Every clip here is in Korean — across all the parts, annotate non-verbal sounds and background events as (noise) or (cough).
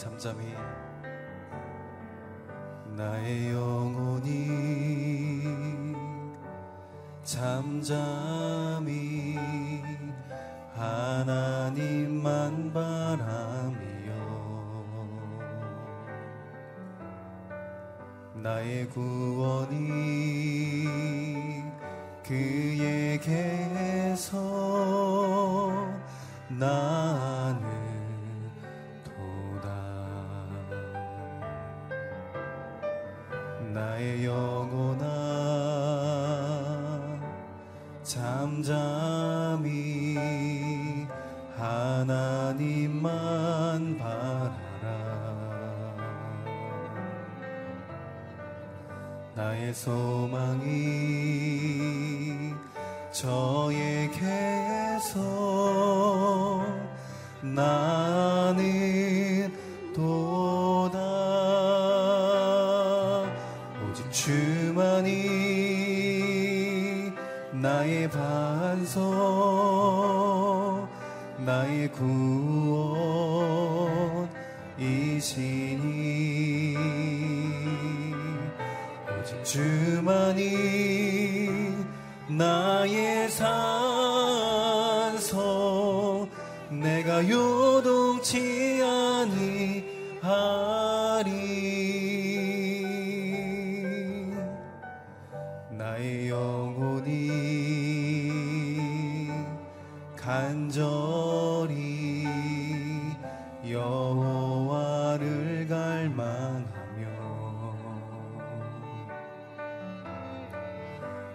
잠잠히 나의 영혼이 잠잠히 하나님만 바라며 나의 구 바라라 나의 소망이 저에게서 나는 도다. 오직 주만이 나의 반석 나의 구 원이시니 오직 주만이 나의 산성 내가 요동치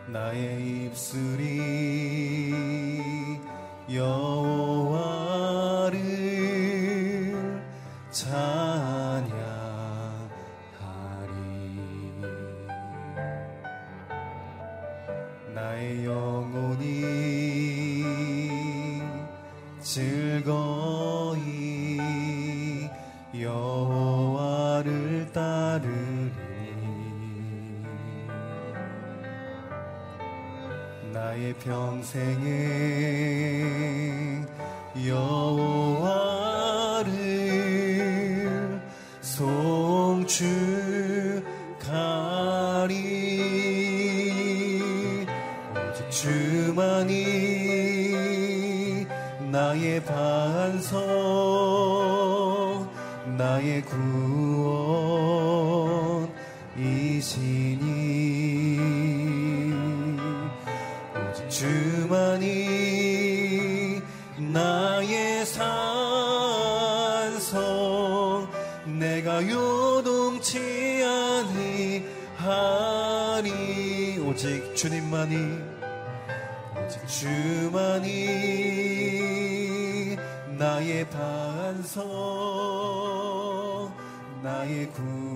나의 입술이 여 나의 산성 내가 요동치 아니하리. 오직 주님만이 오직 주만이 나의 반석 나의 구원이시니.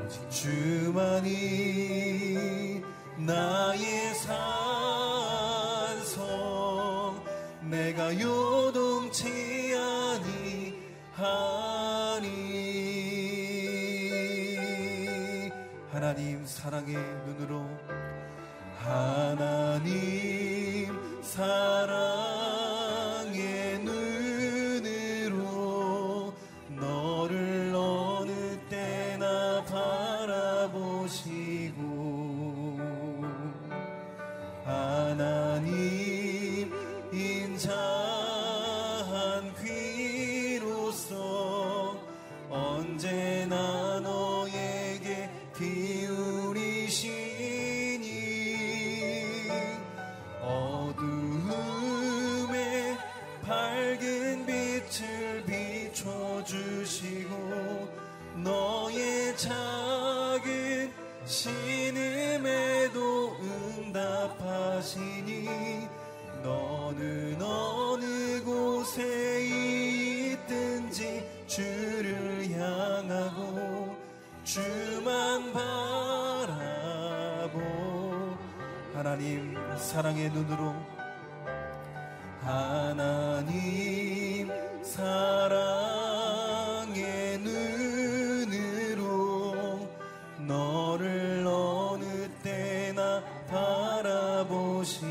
오직 주만이 나의 산성 내가 요동치 아니하리 하나님 사랑의 눈으로 하나님 사랑 인자한 귀로서 언제 하나님 사랑의 눈으로. 하나님 사랑의 눈으로 너를 어느 때나 바라보시고.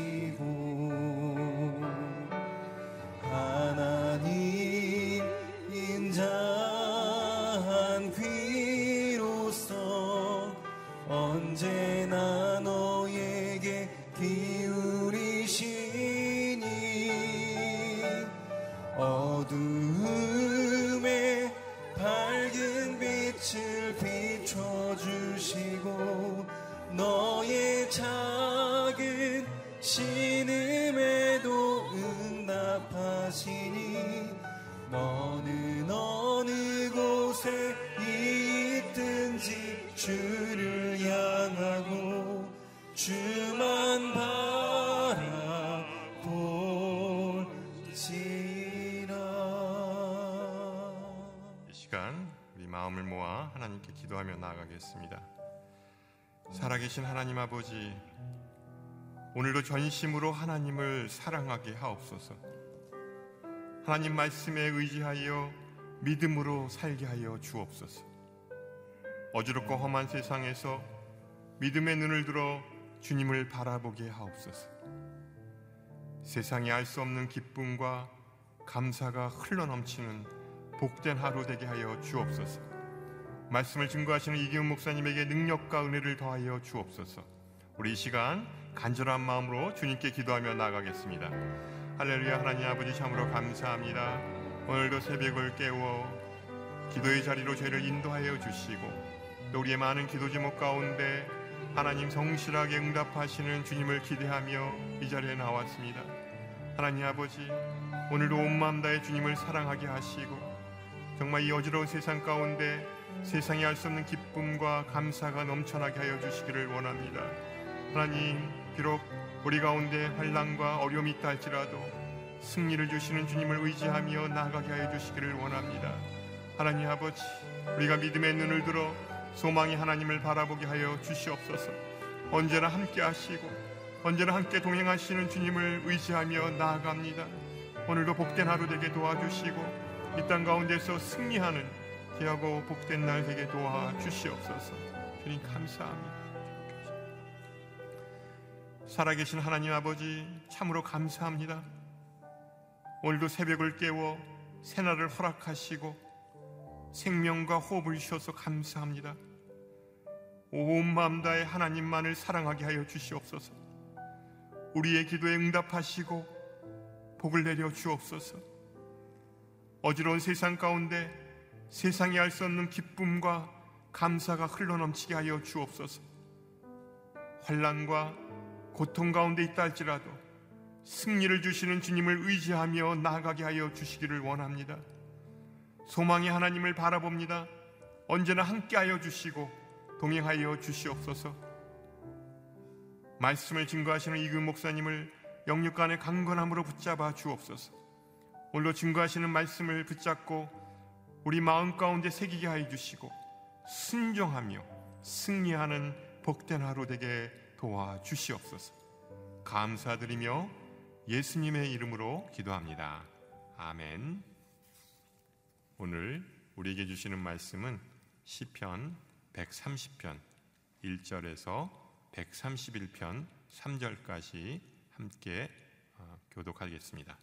하나님 인자한 귀로서 언제나 계신 하나님 아버지, 오늘도 전심으로 하나님을 사랑하게 하옵소서. 하나님 말씀에 의지하여 믿음으로 살게 하여 주옵소서. 어지럽고 험한 세상에서 믿음의 눈을 들어 주님을 바라보게 하옵소서. 세상이 알 수 없는 기쁨과 감사가 흘러넘치는 복된 하루 되게 하여 주옵소서. 말씀을 증거하시는 이기훈 목사님에게 능력과 은혜를 더하여 주옵소서. 우리 이 시간 간절한 마음으로 주님께 기도하며 나가겠습니다. 할렐루야 하나님 아버지 참으로 감사합니다. 오늘도 새벽을 깨워 기도의 자리로 저희를 인도하여 주시고 또 우리의 많은 기도 제목 가운데 하나님 성실하게 응답하시는 주님을 기대하며 이 자리에 나왔습니다. 하나님 아버지 오늘도 온 마음 다해 주님을 사랑하게 하시고 정말 이 어지러운 세상 가운데 세상이 알 수 없는 기쁨과 감사가 넘쳐나게 하여 주시기를 원합니다. 하나님 비록 우리 가운데 환란과 어려움이 있다 할지라도 승리를 주시는 주님을 의지하며 나아가게 하여 주시기를 원합니다. 하나님 아버지 우리가 믿음의 눈을 들어 소망이 하나님을 바라보게 하여 주시옵소서. 언제나 함께 하시고 언제나 함께 동행하시는 주님을 의지하며 나아갑니다. 오늘도 복된 하루 되게 도와주시고 이 땅 가운데서 승리하는 귀하고 복된 날 되게 도와주시옵소서. 주님 감사합니다. 살아계신 하나님 아버지 참으로 감사합니다. 오늘도 새벽을 깨워 새날을 허락하시고 생명과 호흡을 주셔서 감사합니다. 온 마음 다해 하나님만을 사랑하게 하여 주시옵소서. 우리의 기도에 응답하시고 복을 내려 주옵소서. 어지러운 세상 가운데 세상이 알수 없는 기쁨과 감사가 흘러넘치게 하여 주옵소서. 환란과 고통 가운데 있다 할지라도 승리를 주시는 주님을 의지하며 나아가게 하여 주시기를 원합니다. 소망의 하나님을 바라봅니다. 언제나 함께하여 주시고 동행하여 주시옵소서. 말씀을 증거하시는 이근 목사님을 영육간의 강건함으로 붙잡아 주옵소서. 오늘도 증거하시는 말씀을 붙잡고 우리 마음 가운데 새기게 하여 주시고 순종하며 승리하는 복된 하루 되게 도와 주시옵소서. 감사드리며 예수님의 이름으로 기도합니다. 아멘. 오늘 우리에게 주시는 말씀은 시편 130편 1절에서 131편 3절까지 함께 어, 교독하겠습니다.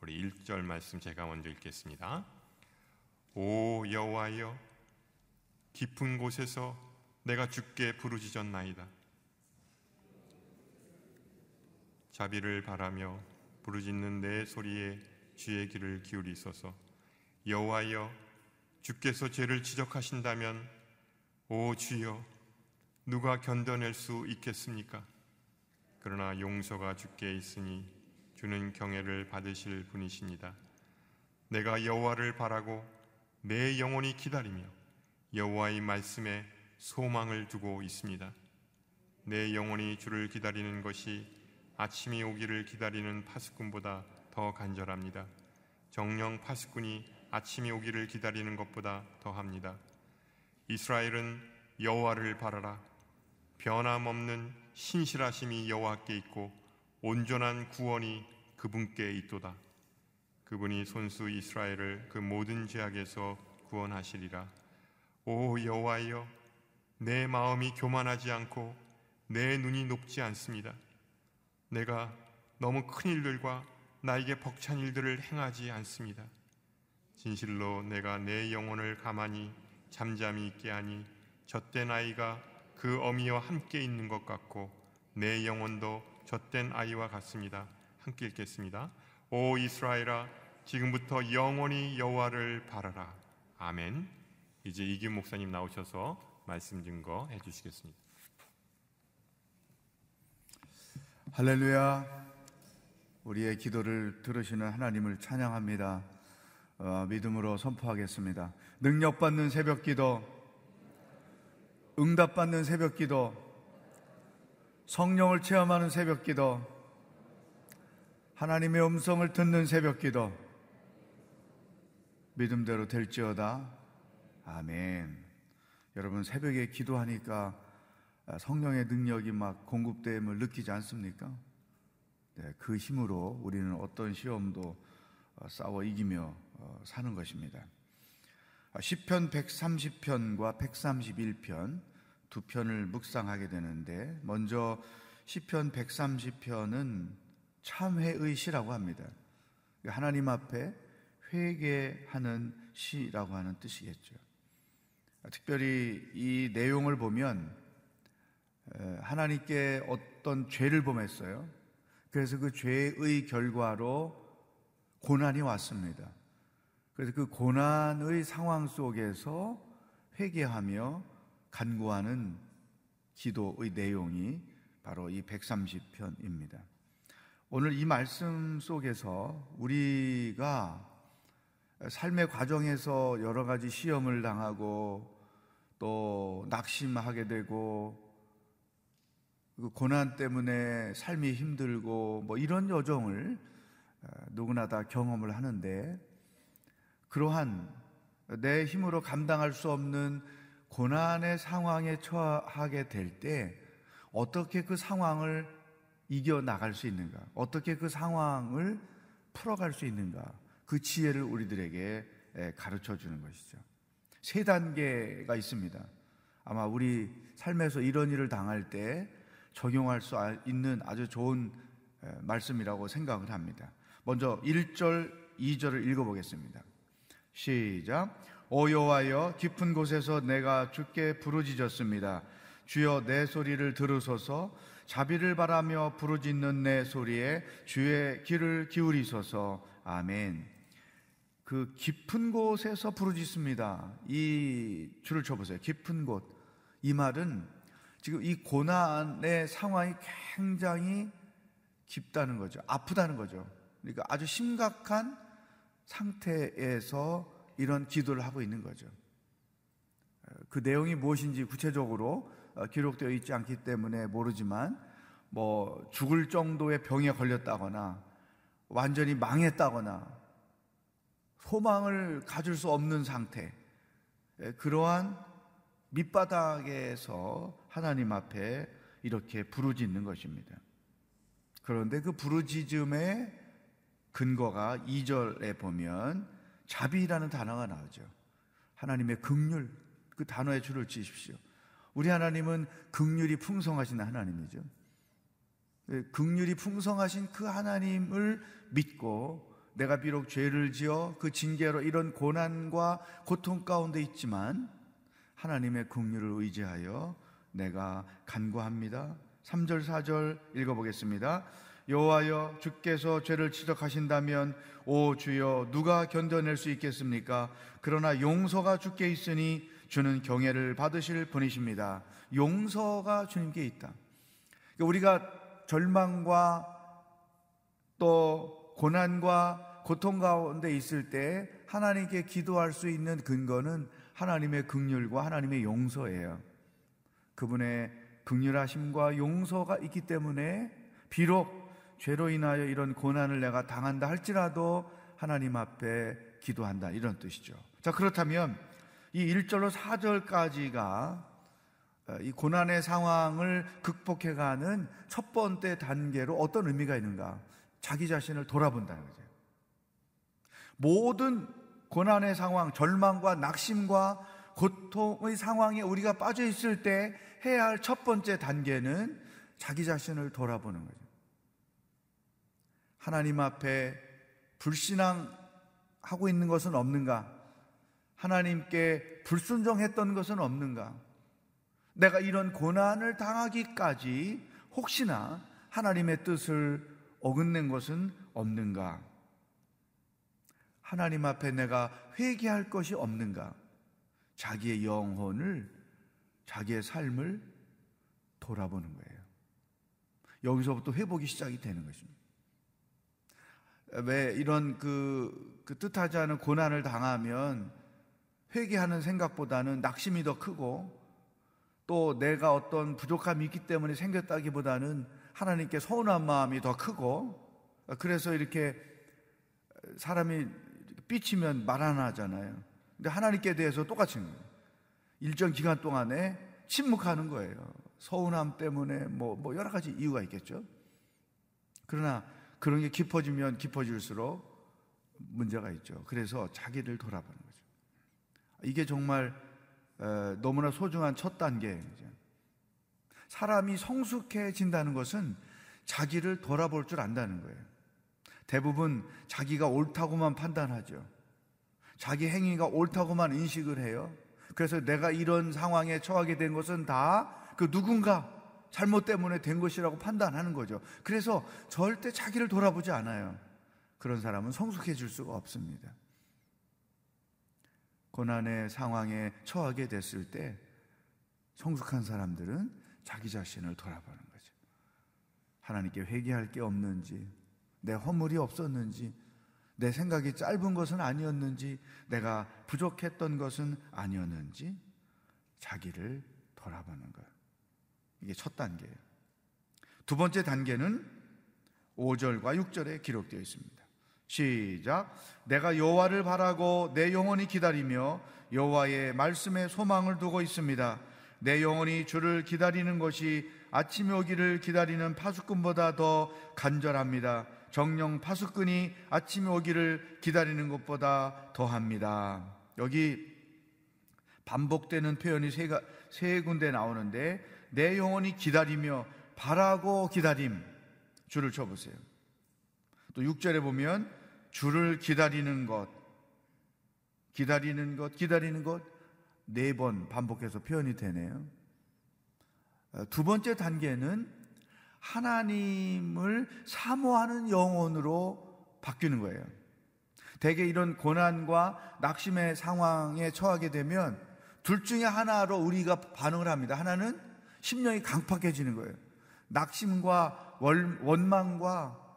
우리 1절 말씀 제가 먼저 읽겠습니다. 오 여호와여 깊은 곳에서 내가 주께 부르짖었나이다. 자비를 바라며 부르짖는 내 소리에 주의 귀를 기울이소서. 여호와여 주께서 죄를 지적하신다면 오 주여 누가 견뎌낼 수 있겠습니까? 그러나 용서가 주께 있으니 주는 경애를 받으실 분이십니다. 내가 여호와를 바라고 내 영혼이 기다리며 여호와의 말씀에 소망을 두고 있습니다. 내 영혼이 주를 기다리는 것이 아침이 오기를 기다리는 파수꾼보다 더 간절합니다. 정령 파수꾼이 아침이 오기를 기다리는 것보다 더합니다. 이스라엘은 여호와를 바라라. 변함없는 신실하심이 여호와께 있고 온전한 구원이 그분께 있도다. 그분이 손수 이스라엘을 그 모든 죄악에서 구원하시리라. 오 여호와여, 내 마음이 교만하지 않고 내 눈이 높지 않습니다. 내가 너무 큰 일들과 나에게 벅찬 일들을 행하지 않습니다. 진실로 내가 내 영혼을 가만히 잠잠히 있게 하니 젖된 아이가 그 어미와 함께 있는 것 같고 내 영혼도 젖된 아이와 같습니다. 함께 읽겠습니다. 오 이스라엘아 지금부터 영원히 여호와를 바라라. 아멘. 이제 이규 목사님 나오셔서 말씀 증거 해 주시겠습니다. 할렐루야. 우리의 기도를 들으시는 하나님을 찬양합니다. 어, 믿음으로 선포하겠습니다. 능력받는 새벽 기도, 응답받는 새벽 기도, 성령을 체험하는 새벽 기도, 하나님의 음성을 듣는 새벽 기도, 믿음대로 될지어다. 아멘. 여러분, 새벽에 기도하니까 성령의 능력이 막 공급됨을 느끼지 않습니까? 네, 그 힘으로 우리는 어떤 시험도 어, 싸워 이기며 어, 사는 것입니다. 10편 아, 130편과 131편 두 편을 묵상하게 되는데 먼저 10편 130편은 참회의 시라고 합니다. 하나님 앞에 회개하는 시라고 하는 뜻이겠죠. 특별히 이 내용을 보면 하나님께 어떤 죄를 범했어요. 그래서 그 죄의 결과로 고난이 왔습니다. 그래서 그 고난의 상황 속에서 회개하며 간구하는 기도의 내용이 바로 이 130편입니다. 오늘 이 말씀 속에서 우리가 삶의 과정에서 여러 가지 시험을 당하고 또 낙심하게 되고 그 고난 때문에 삶이 힘들고 뭐 이런 여정을 어, 누구나 다 경험을 하는데 그러한 내 힘으로 감당할 수 없는 고난의 상황에 처하게 될 때 어떻게 그 상황을 이겨 나갈 수 있는가? 어떻게 그 상황을 풀어갈 수 있는가? 그 지혜를 우리들에게 가르쳐 주는 것이죠. 세 단계가 있습니다. 아마 우리 삶에서 이런 일을 당할 때 적용할 수 있는 아주 좋은 말씀이라고 생각을 합니다. 먼저 1절, 2절을 읽어보겠습니다. 시작. 오 여호와여 깊은 곳에서 내가 주께 부르짖었습니다. 주여 내 소리를 들으소서 자비를 바라며 부르짖는 내 소리에 주의 귀를 기울이소서. 아멘. 그 깊은 곳에서 부르짖습니다. 이 줄을 쳐보세요. 깊은 곳. 이 말은 지금 이 고난의 상황이 굉장히 깊다는 거죠. 아프다는 거죠. 그러니까 아주 심각한 상태에서 이런 기도를 하고 있는 거죠. 그 내용이 무엇인지 구체적으로 어, 기록되어 있지 않기 때문에 모르지만 뭐 죽을 정도의 병에 걸렸다거나 완전히 망했다거나 소망을 가질 수 없는 상태 그러한 밑바닥에서 하나님 앞에 이렇게 부르짖는 것입니다. 그런데 그 부르짖음의 근거가 2절에 보면 자비라는 단어가 나오죠. 하나님의 극률 그 단어에 줄을 치십시오. 우리 하나님은 극률이 풍성하신 하나님이죠. 극률이 풍성하신 그 하나님을 믿고 내가 비록 죄를 지어 그 징계로 이런 고난과 고통 가운데 있지만 하나님의 긍휼을 의지하여 내가 간구합니다. 3절 4절 읽어 보겠습니다. 여호와여 주께서 죄를 지적하신다면 오 주여 누가 견뎌낼 수 있겠습니까? 그러나 용서가 주께 있으니 주는 경애를 받으실 분이십니다. 용서가 주님께 있다. 그러니까 우리가 절망과 또 고난과 고통 가운데 있을 때 하나님께 기도할 수 있는 근거는 하나님의 극률과 하나님의 용서예요. 그분의 극률하심과 용서가 있기 때문에 비록 죄로 인하여 이런 고난을 내가 당한다 할지라도 하나님 앞에 기도한다 이런 뜻이죠. 자 그렇다면 이 1절로 4절까지가 어, 이 고난의 상황을 극복해가는 첫 번째 단계로 어떤 의미가 있는가? 자기 자신을 돌아본다는 거죠. 모든 고난의 상황, 절망과 낙심과 고통의 상황에 우리가 빠져 있을 때 해야 할 첫 번째 단계는 자기 자신을 돌아보는 거죠. 하나님 앞에 불신앙하고 있는 것은 없는가? 하나님께 불순종했던 것은 없는가? 내가 이런 고난을 당하기까지 혹시나 하나님의 뜻을 어긋낸 것은 없는가? 하나님 앞에 내가 회개할 것이 없는가? 자기의 영혼을, 자기의 삶을 돌아보는 거예요. 여기서부터 회복이 시작이 되는 것입니다. 왜 이런 그, 그 뜻하지 않은 고난을 당하면 회개하는 생각보다는 낙심이 더 크고 또 내가 어떤 부족함이 있기 때문에 생겼다기보다는 하나님께 서운한 마음이 더 크고 그래서 이렇게 사람이 삐치면 말 안 하잖아요. 근데 하나님께 대해서 똑같은 거예요. 일정 기간 동안에 침묵하는 거예요. 서운함 때문에 뭐, 뭐 여러 가지 이유가 있겠죠. 그러나 그런 게 깊어지면 깊어질수록 문제가 있죠. 그래서 자기를 돌아보는 거죠. 이게 정말 너무나 소중한 첫 단계이죠. 사람이 성숙해진다는 것은 자기를 돌아볼 줄 안다는 거예요. 대부분 자기가 옳다고만 판단하죠. 자기 행위가 옳다고만 인식을 해요. 그래서 내가 이런 상황에 처하게 된 것은 다 그 누군가 잘못 때문에 된 것이라고 판단하는 거죠. 그래서 절대 자기를 돌아보지 않아요. 그런 사람은 성숙해질 수가 없습니다. 고난의 상황에 처하게 됐을 때 성숙한 사람들은 자기 자신을 돌아보는 거죠. 하나님께 회개할 게 없는지, 내 허물이 없었는지, 내 생각이 짧은 것은 아니었는지, 내가 부족했던 것은 아니었는지, 자기를 돌아보는 거예요. 이게 첫 단계예요. 두 번째 단계는 5절과 6절에 기록되어 있습니다. 시작. 내가 여호와를 바라고 내 영혼이 기다리며 여호와의 말씀에 소망을 두고 있습니다. 내 영혼이 주를 기다리는 것이 아침이 오기를 기다리는 파수꾼보다 더 간절합니다. 정령 파수꾼이 아침이 오기를 기다리는 것보다 더합니다. 여기 반복되는 표현이 세, 세 군데 나오는데 내 영혼이 기다리며 바라고 기다림 줄을 쳐보세요. 또 6절에 보면 주를 기다리는 것, 기다리는 것, 기다리는 것, 네 번 반복해서 표현이 되네요. 어, 두 번째 단계는 하나님을 사모하는 영혼으로 바뀌는 거예요. 대개 이런 고난과 낙심의 상황에 처하게 되면 둘 중에 하나로 우리가 반응을 합니다. 하나는 심령이 강팍해지는 거예요. 낙심과 원망과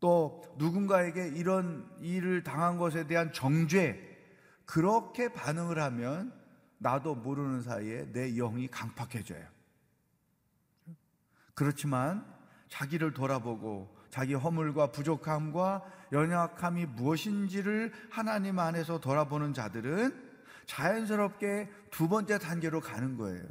또 누군가에게 이런 일을 당한 것에 대한 정죄, 그렇게 반응을 하면 나도 모르는 사이에 내 영이 강팍해져요. 그렇지만 자기를 돌아보고 자기 허물과 부족함과 연약함이 무엇인지를 하나님 안에서 돌아보는 자들은 자연스럽게 두 번째 단계로 가는 거예요.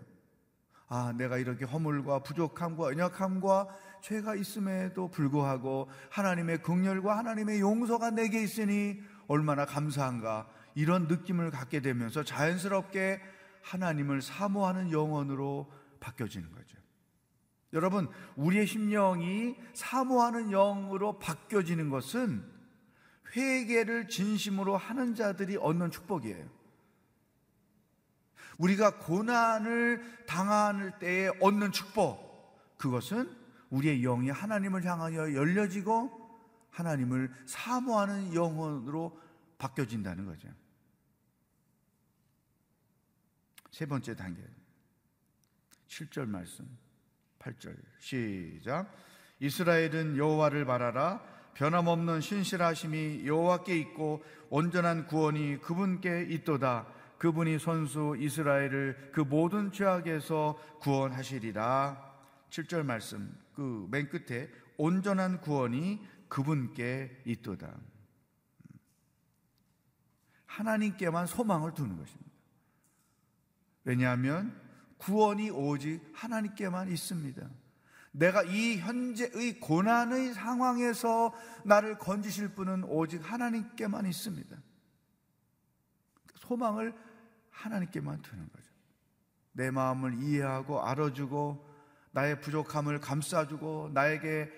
아, 내가 이렇게 허물과 부족함과 연약함과 죄가 있음에도 불구하고 하나님의 긍휼과 하나님의 용서가 내게 있으니 얼마나 감사한가 이런 느낌을 갖게 되면서 자연스럽게 하나님을 사모하는 영혼으로 바뀌어지는 거죠. 여러분, 우리의 심령이 사모하는 영으로 바뀌어지는 것은 회개를 진심으로 하는 자들이 얻는 축복이에요. 우리가 고난을 당할 때에 얻는 축복, 그것은 우리의 영이 하나님을 향하여 열려지고 하나님을 사모하는 영혼으로 바뀌어진다는 거죠. 세 번째 단계. 7절 말씀. 8절. 시작. 이스라엘은 여호와를 바라라. 변함없는 신실하심이 여호와께 있고 온전한 구원이 그분께 있도다. 그분이 선수 이스라엘을 그 모든 죄악에서 구원하시리라. 7절 말씀 그 맨 끝에 온전한 구원이 그분께 있도다. 하나님께만 소망을 두는 것입니다. 왜냐하면 구원이 오직 하나님께만 있습니다. 내가 이 현재의 고난의 상황에서 나를 건지실 분은 오직 하나님께만 있습니다. 소망을 하나님께만 두는 거죠. 내 마음을 이해하고 알아주고 나의 부족함을 감싸주고 나에게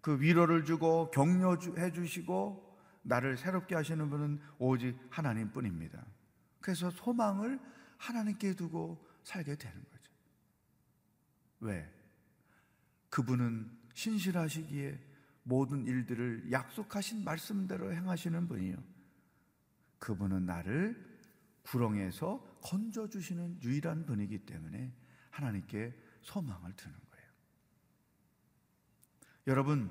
그 위로를 주고 격려해 주시고 나를 새롭게 하시는 분은 오직 하나님 뿐입니다. 그래서 소망을 하나님께 두고 살게 되는 거죠. 왜? 그분은 신실하시기에 모든 일들을 약속하신 말씀대로 행하시는 분이요. 그분은 나를 구렁에서 건져주시는 유일한 분이기 때문에 하나님께 소망을 두는 거예요. 여러분,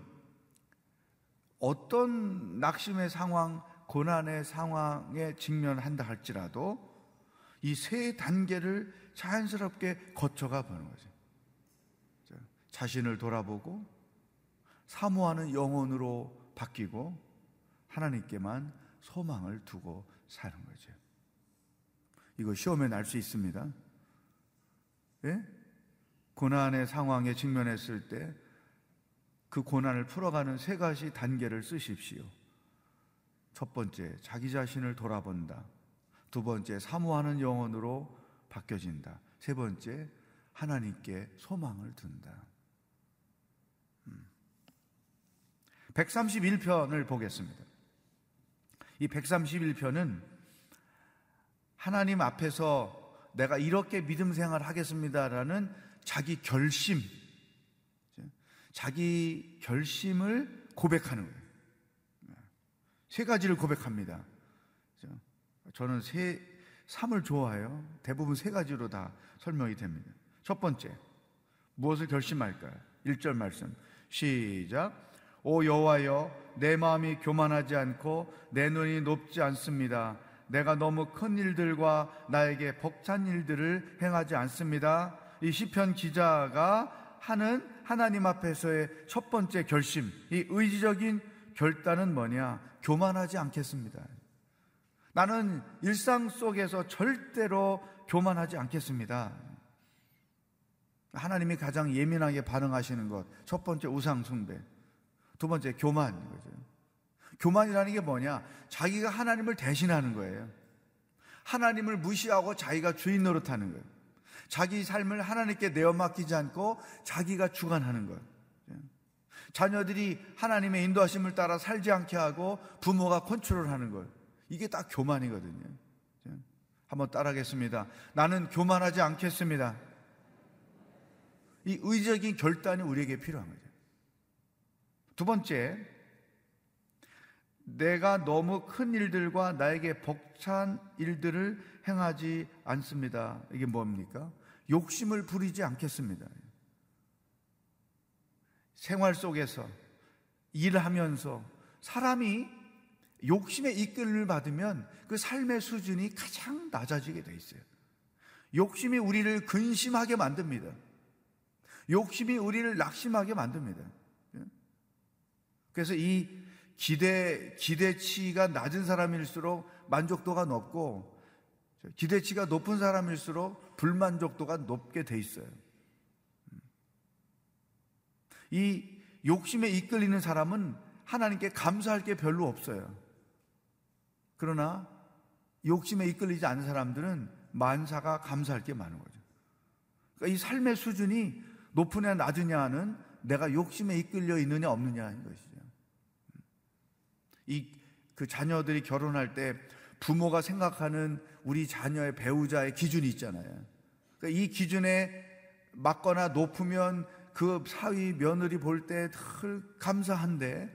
어떤 낙심의 상황, 고난의 상황에 직면한다 할지라도 이 세 단계를 자연스럽게 거쳐가 보는 거죠. 자신을 돌아보고 사모하는 영혼으로 바뀌고 하나님께만 소망을 두고 사는 거죠. 이거 시험에 날 수 있습니다. 예? 고난의 상황에 직면했을 때 그 고난을 풀어가는 세 가지 단계를 쓰십시오. 첫 번째, 자기 자신을 돌아본다. 두 번째, 사모하는 영혼으로 바뀌어진다. 세 번째, 하나님께 소망을 둔다. 131편을 보겠습니다. 이 131편은 하나님 앞에서 내가 이렇게 믿음 생활 하겠습니다라는 자기 결심, 자기 결심을 고백하는 거예요. 세 가지를 고백합니다. 저는 세, 삶을 좋아해요. 대부분 세 가지로 다 설명이 됩니다. 첫 번째, 무엇을 결심할까요? 1절 말씀. 시작. 오 여호와여 내 마음이 교만하지 않고 내 눈이 높지 않습니다. 내가 너무 큰 일들과 나에게 벅찬 일들을 행하지 않습니다. 이 시편 기자가 하는 하나님 앞에서의 첫 번째 결심, 이 의지적인 결단은 뭐냐? 교만하지 않겠습니다. 나는 일상 속에서 절대로 교만하지 않겠습니다. 하나님이 가장 예민하게 반응하시는 것, 첫 번째 우상숭배. 두 번째, 교만. 교만이라는 게 뭐냐? 자기가 하나님을 대신하는 거예요. 하나님을 무시하고 자기가 주인 노릇하는 거예요. 자기 삶을 하나님께 내어 맡기지 않고 자기가 주관하는 거예요. 자녀들이 하나님의 인도하심을 따라 살지 않게 하고 부모가 컨트롤하는 걸. 이게 딱 교만이거든요. 한번 따라하겠습니다. 나는 교만하지 않겠습니다. 이 의적인 결단이 우리에게 필요한 거죠. 두 번째, 내가 너무 큰 일들과 나에게 벅찬 일들을 행하지 않습니다. 이게 뭡니까? 욕심을 부리지 않겠습니다. 생활 속에서 일하면서 사람이 욕심에 이끌림을 받으면 그 삶의 수준이 가장 낮아지게 돼 있어요. 욕심이 우리를 근심하게 만듭니다. 욕심이 우리를 낙심하게 만듭니다. 그래서 이 기대, 기대치가 낮은 사람일수록 만족도가 높고 기대치가 높은 사람일수록 불만족도가 높게 돼 있어요. 이 욕심에 이끌리는 사람은 하나님께 감사할 게 별로 없어요. 그러나 욕심에 이끌리지 않은 사람들은 만사가 감사할 게 많은 거죠. 그러니까 이 삶의 수준이 높으냐 낮으냐는 내가 욕심에 이끌려 있느냐 없느냐인 것이죠. 이 그 자녀들이 결혼할 때 부모가 생각하는 우리 자녀의 배우자의 기준이 있잖아요. 그러니까 이 기준에 맞거나 높으면 그 사위 며느리 볼 때 늘 감사한데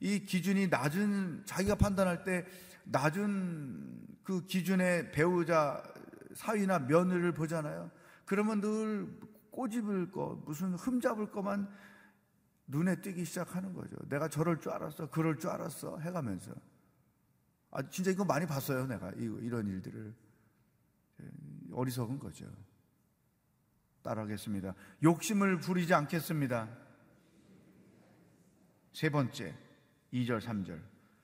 이 기준이 낮은 자기가 판단할 때 낮은 그 기준의 배우자 사위나 며느리를 보잖아요. 그러면 늘 꼬집을 거 무슨 흠잡을 거만 눈에 띄기 시작하는 거죠. 내가 저럴 줄 알았어, 그럴 줄 알았어 해가면서. 아, 진짜 이거 많이 봤어요, 내가. 이런 일들을. 예, 어리석은 거죠. 따라하겠습니다. 욕심을 부리지 않겠습니다. 세 번째, 2절, 3절.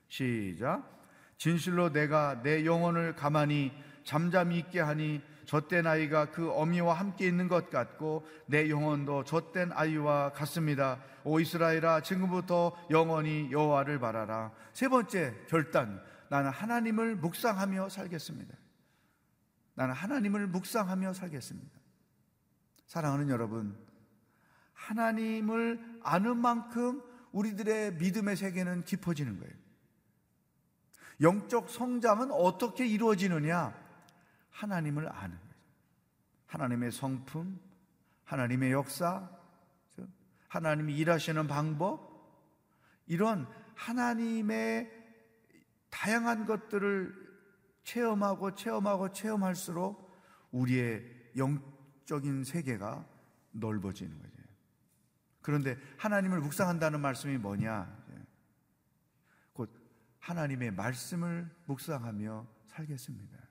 시작. 진실로 내가 내 영혼을 가만히 잠잠히 있게 하니 젖된 아이가 그 어미와 함께 있는 것 같고 내 영혼도 젖된 아이와 같습니다. 오 이스라엘아 지금부터 영원히 여호와를 바라라. 세 번째 결단. 나는 하나님을 묵상하며 살겠습니다. 나는 하나님을 묵상하며 살겠습니다. 사랑하는 여러분, 하나님을 아는 만큼 우리들의 믿음의 세계는 깊어지는 거예요. 영적 성장은 어떻게 이루어지느냐? 하나님을 아는 거예요. 하나님의 성품, 하나님의 역사, 하나님이 일하시는 방법, 이런 하나님의 다양한 것들을 체험하고 체험하고 체험할수록 우리의 영적인 세계가 넓어지는 거죠. 그런데 하나님을 묵상한다는 말씀이 뭐냐? 곧 하나님의 말씀을 묵상하며 살겠습니다.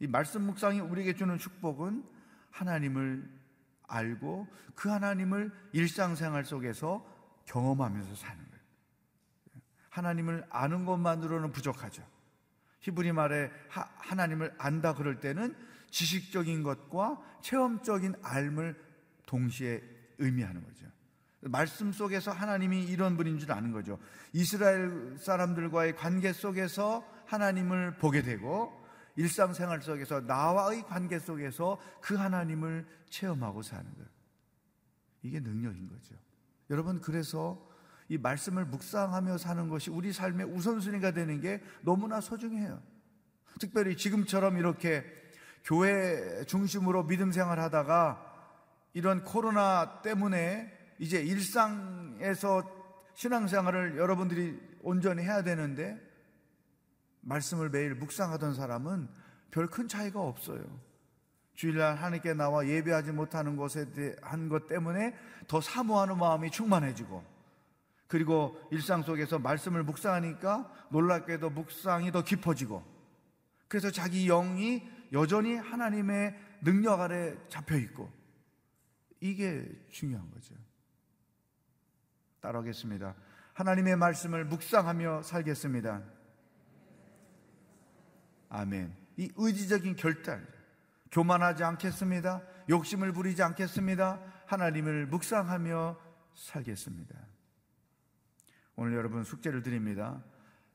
이 말씀 묵상이 우리에게 주는 축복은 하나님을 알고 그 하나님을 일상생활 속에서 경험하면서 사는 거예요. 하나님을 아는 것만으로는 부족하죠. 히브리 말에 하, 나님을 안다 그럴 때는 지식적인 것과 체험적인 알을 동시에 의미하는 거죠. 말씀 속에서 하나님이 이런 분인 줄 아는 거죠. 이스라엘 사람들과의 관계 속에서 하나님을 보게 되고 일상생활 속에서 나와의 관계 속에서 그 하나님을 체험하고 사는 거예요. 이게 능력인 거죠. 여러분 그래서 이 말씀을 묵상하며 사는 것이 우리 삶의 우선순위가 되는 게 너무나 소중해요. 특별히 지금처럼 이렇게 교회 중심으로 믿음 생활 하다가 이런 코로나 때문에 이제 일상에서 신앙생활을 여러분들이 온전히 해야 되는데 말씀을 매일 묵상하던 사람은 별 큰 차이가 없어요. 주일날 하나님께 나와 예배하지 못하는 것에 대한 것 때문에 더 사모하는 마음이 충만해지고 그리고 일상 속에서 말씀을 묵상하니까 놀랍게도 묵상이 더 깊어지고 그래서 자기 영이 여전히 하나님의 능력 아래 잡혀 있고 이게 중요한 거죠. 따라하겠습니다. 하나님의 말씀을 묵상하며 살겠습니다. 아멘. 이 의지적인 결단. 교만하지 않겠습니다. 욕심을 부리지 않겠습니다. 하나님을 묵상하며 살겠습니다. 오늘 여러분 숙제를 드립니다.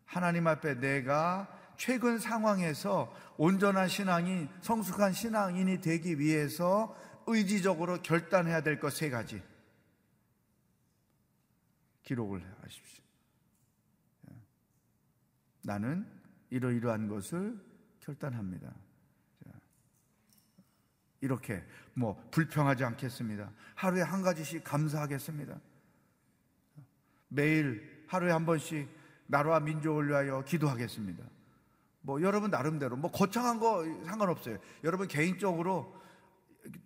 하나님 앞에 내가 최근 상황에서 온전한 신앙이 성숙한 신앙인이 되기 위해서 의지적으로 결단해야 될 것 세 가지 기록을 하십시오. 나는 이러이러한 것을 결단합니다. 이렇게 뭐 불평하지 않겠습니다. 하루에 한 가지씩 감사하겠습니다. 매일 하루에 한 번씩 나라와 민족을 위하여 기도하겠습니다. 뭐 여러분 나름대로 뭐 거창한 거 상관없어요. 여러분 개인적으로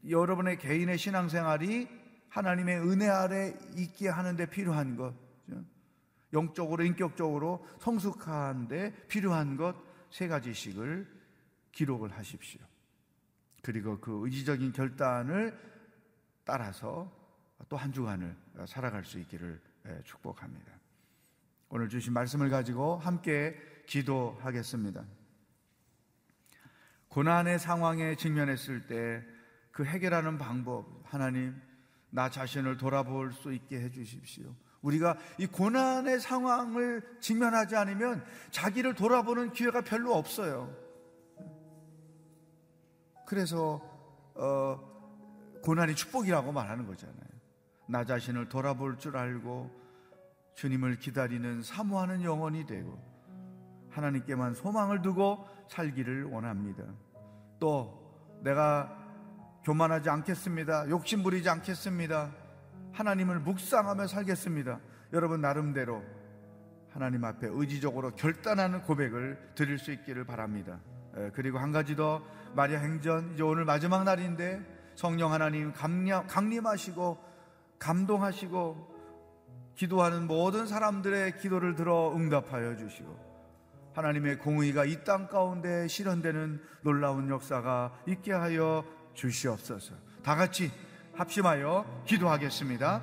여러분의 개인의 신앙생활이 하나님의 은혜 아래 있게 하는데 필요한 것, 영적으로 인격적으로 성숙한데 필요한 것 세 가지씩을 기록을 하십시오. 그리고 그 의지적인 결단을 따라서 또 한 주간을 살아갈 수 있기를 축복합니다. 오늘 주신 말씀을 가지고 함께 기도하겠습니다. 고난의 상황에 직면했을 때 그 해결하는 방법, 하나님, 나 자신을 돌아볼 수 있게 해주십시오. 우리가 이 고난의 상황을 직면하지 않으면 자기를 돌아보는 기회가 별로 없어요. 그래서 어, 고난이 축복이라고 말하는 거잖아요. 나 자신을 돌아볼 줄 알고 주님을 기다리는 사모하는 영혼이 되고 하나님께만 소망을 두고 살기를 원합니다. 또 내가 교만하지 않겠습니다. 욕심 부리지 않겠습니다. 하나님을 묵상하며 살겠습니다. 여러분 나름대로 하나님 앞에 의지적으로 결단하는 고백을 드릴 수 있기를 바랍니다. 그리고 한 가지 더 마리아 행전 이제 오늘 마지막 날인데 성령 하나님 강림하시고 감동하시고 기도하는 모든 사람들의 기도를 들어 응답하여 주시고 하나님의 공의가 이 땅 가운데 실현되는 놀라운 역사가 있게 하여 주시옵소서. 다 같이 합심하여 기도하겠습니다.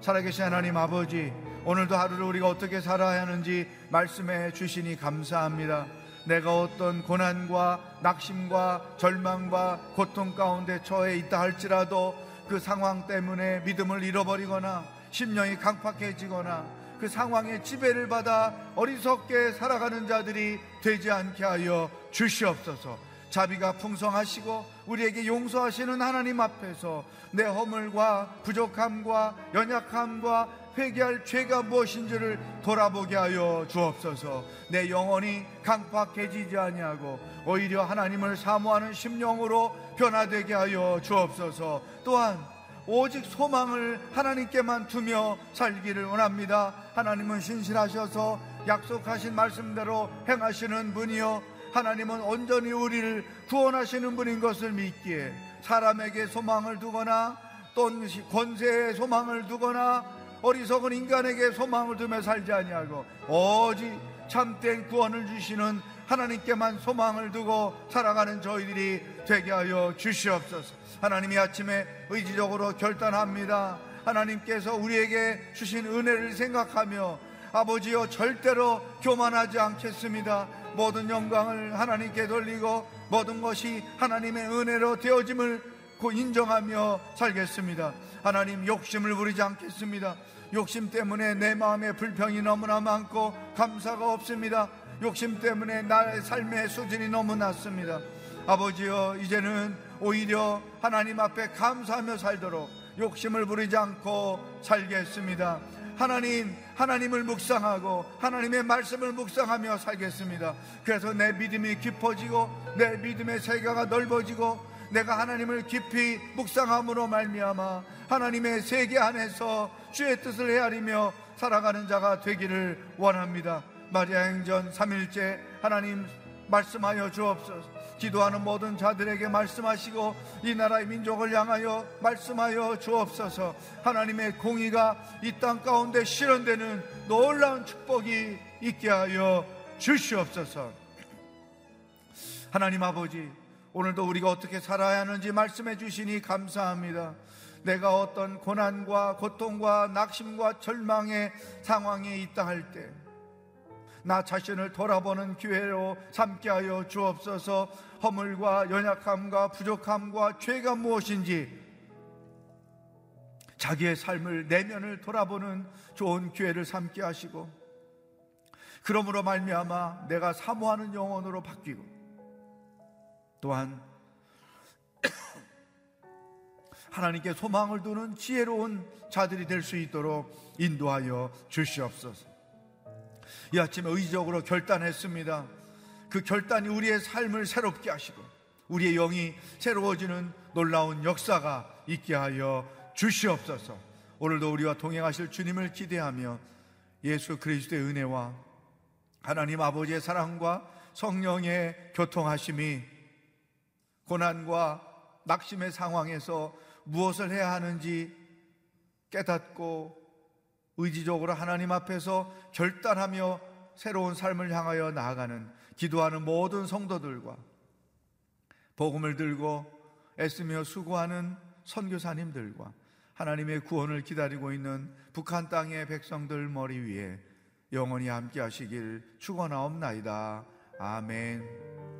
살아계신 하나님 아버지, 오늘도 하루를 우리가 어떻게 살아야 하는지 말씀해 주시니 감사합니다. 내가 어떤 고난과 낙심과 절망과 고통 가운데 처해 있다 할지라도 그 상황 때문에 믿음을 잃어버리거나 심령이 강팍해지거나 그 상황의 지배를 받아 어리석게 살아가는 자들이 되지 않게 하여 주시옵소서. 자비가 풍성하시고 우리에게 용서하시는 하나님 앞에서 내 허물과 부족함과 연약함과 회개할 죄가 무엇인지를 돌아보게 하여 주옵소서. 내 영혼이 강팍해지지 아니하고 오히려 하나님을 사모하는 심령으로 변화되게 하여 주옵소서. 또한 오직 소망을 하나님께만 두며 살기를 원합니다. 하나님은 신실하셔서 약속하신 말씀대로 행하시는 분이요. 하나님은 온전히 우리를 구원하시는 분인 것을 믿기에 사람에게 소망을 두거나 또 권세에 소망을 두거나 어리석은 인간에게 소망을 두며 살지 아니하고 오직 참된 구원을 주시는 하나님께만 소망을 두고 살아가는 저희들이 되게 하여 주시옵소서. 하나님이 아침에 의지적으로 결단합니다. 하나님께서 우리에게 주신 은혜를 생각하며 아버지여 절대로 교만하지 않겠습니다. 모든 영광을 하나님께 돌리고 모든 것이 하나님의 은혜로 되어짐을 인정하며 살겠습니다. 하나님 욕심을 부리지 않겠습니다. 욕심 때문에 내 마음에 불평이 너무나 많고 감사가 없습니다. 욕심 때문에 나의 삶의 수준이 너무 낮습니다. 아버지여 이제는 오히려 하나님 앞에 감사하며 살도록 욕심을 부리지 않고 살겠습니다. 하나님, 하나님을 묵상하고 하나님의 말씀을 묵상하며 살겠습니다. 그래서 내 믿음이 깊어지고 내 믿음의 세계가 넓어지고 내가 하나님을 깊이 묵상함으로 말미암아 하나님의 세계 안에서 주의 뜻을 헤아리며 살아가는 자가 되기를 원합니다. 마리아 행전 3일째 하나님 말씀하여 주옵소서. 기도하는 모든 자들에게 말씀하시고 이 나라의 민족을 향하여 말씀하여 주옵소서. 하나님의 공의가 이 땅 가운데 실현되는 놀라운 축복이 있게 하여 주시옵소서. 하나님 아버지, 오늘도 우리가 어떻게 살아야 하는지 말씀해 주시니 감사합니다. 내가 어떤 고난과 고통과 낙심과 절망의 상황에 있다 할 때, 나 자신을 돌아보는 기회로 삼게 하여 주옵소서 허물과 연약함과 부족함과 죄가 무엇인지 자기의 삶을 내면을 돌아보는 좋은 기회를 삼게 하시고 그러므로 말미암아 내가 사모하는 영혼으로 바뀌고 또한 (coughs) 하나님께 소망을 두는 지혜로운 자들이 될 수 있도록 인도하여 주시옵소서. 이 아침에 의지적으로 결단했습니다. 그 결단이 우리의 삶을 새롭게 하시고 우리의 영이 새로워지는 놀라운 역사가 있게 하여 주시옵소서. 오늘도 우리와 동행하실 주님을 기대하며 예수 그리스도의 은혜와 하나님 아버지의 사랑과 성령의 교통하심이 고난과 낙심의 상황에서 무엇을 해야 하는지 깨닫고 의지적으로 하나님 앞에서 결단하며 새로운 삶을 향하여 나아가는 기도하는 모든 성도들과 복음을 들고 애쓰며 수고하는 선교사님들과 하나님의 구원을 기다리고 있는 북한 땅의 백성들 머리 위에 영원히 함께 하시길 축원하옵나이다. 아멘.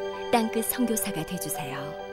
땅끝 성교사가 되주세요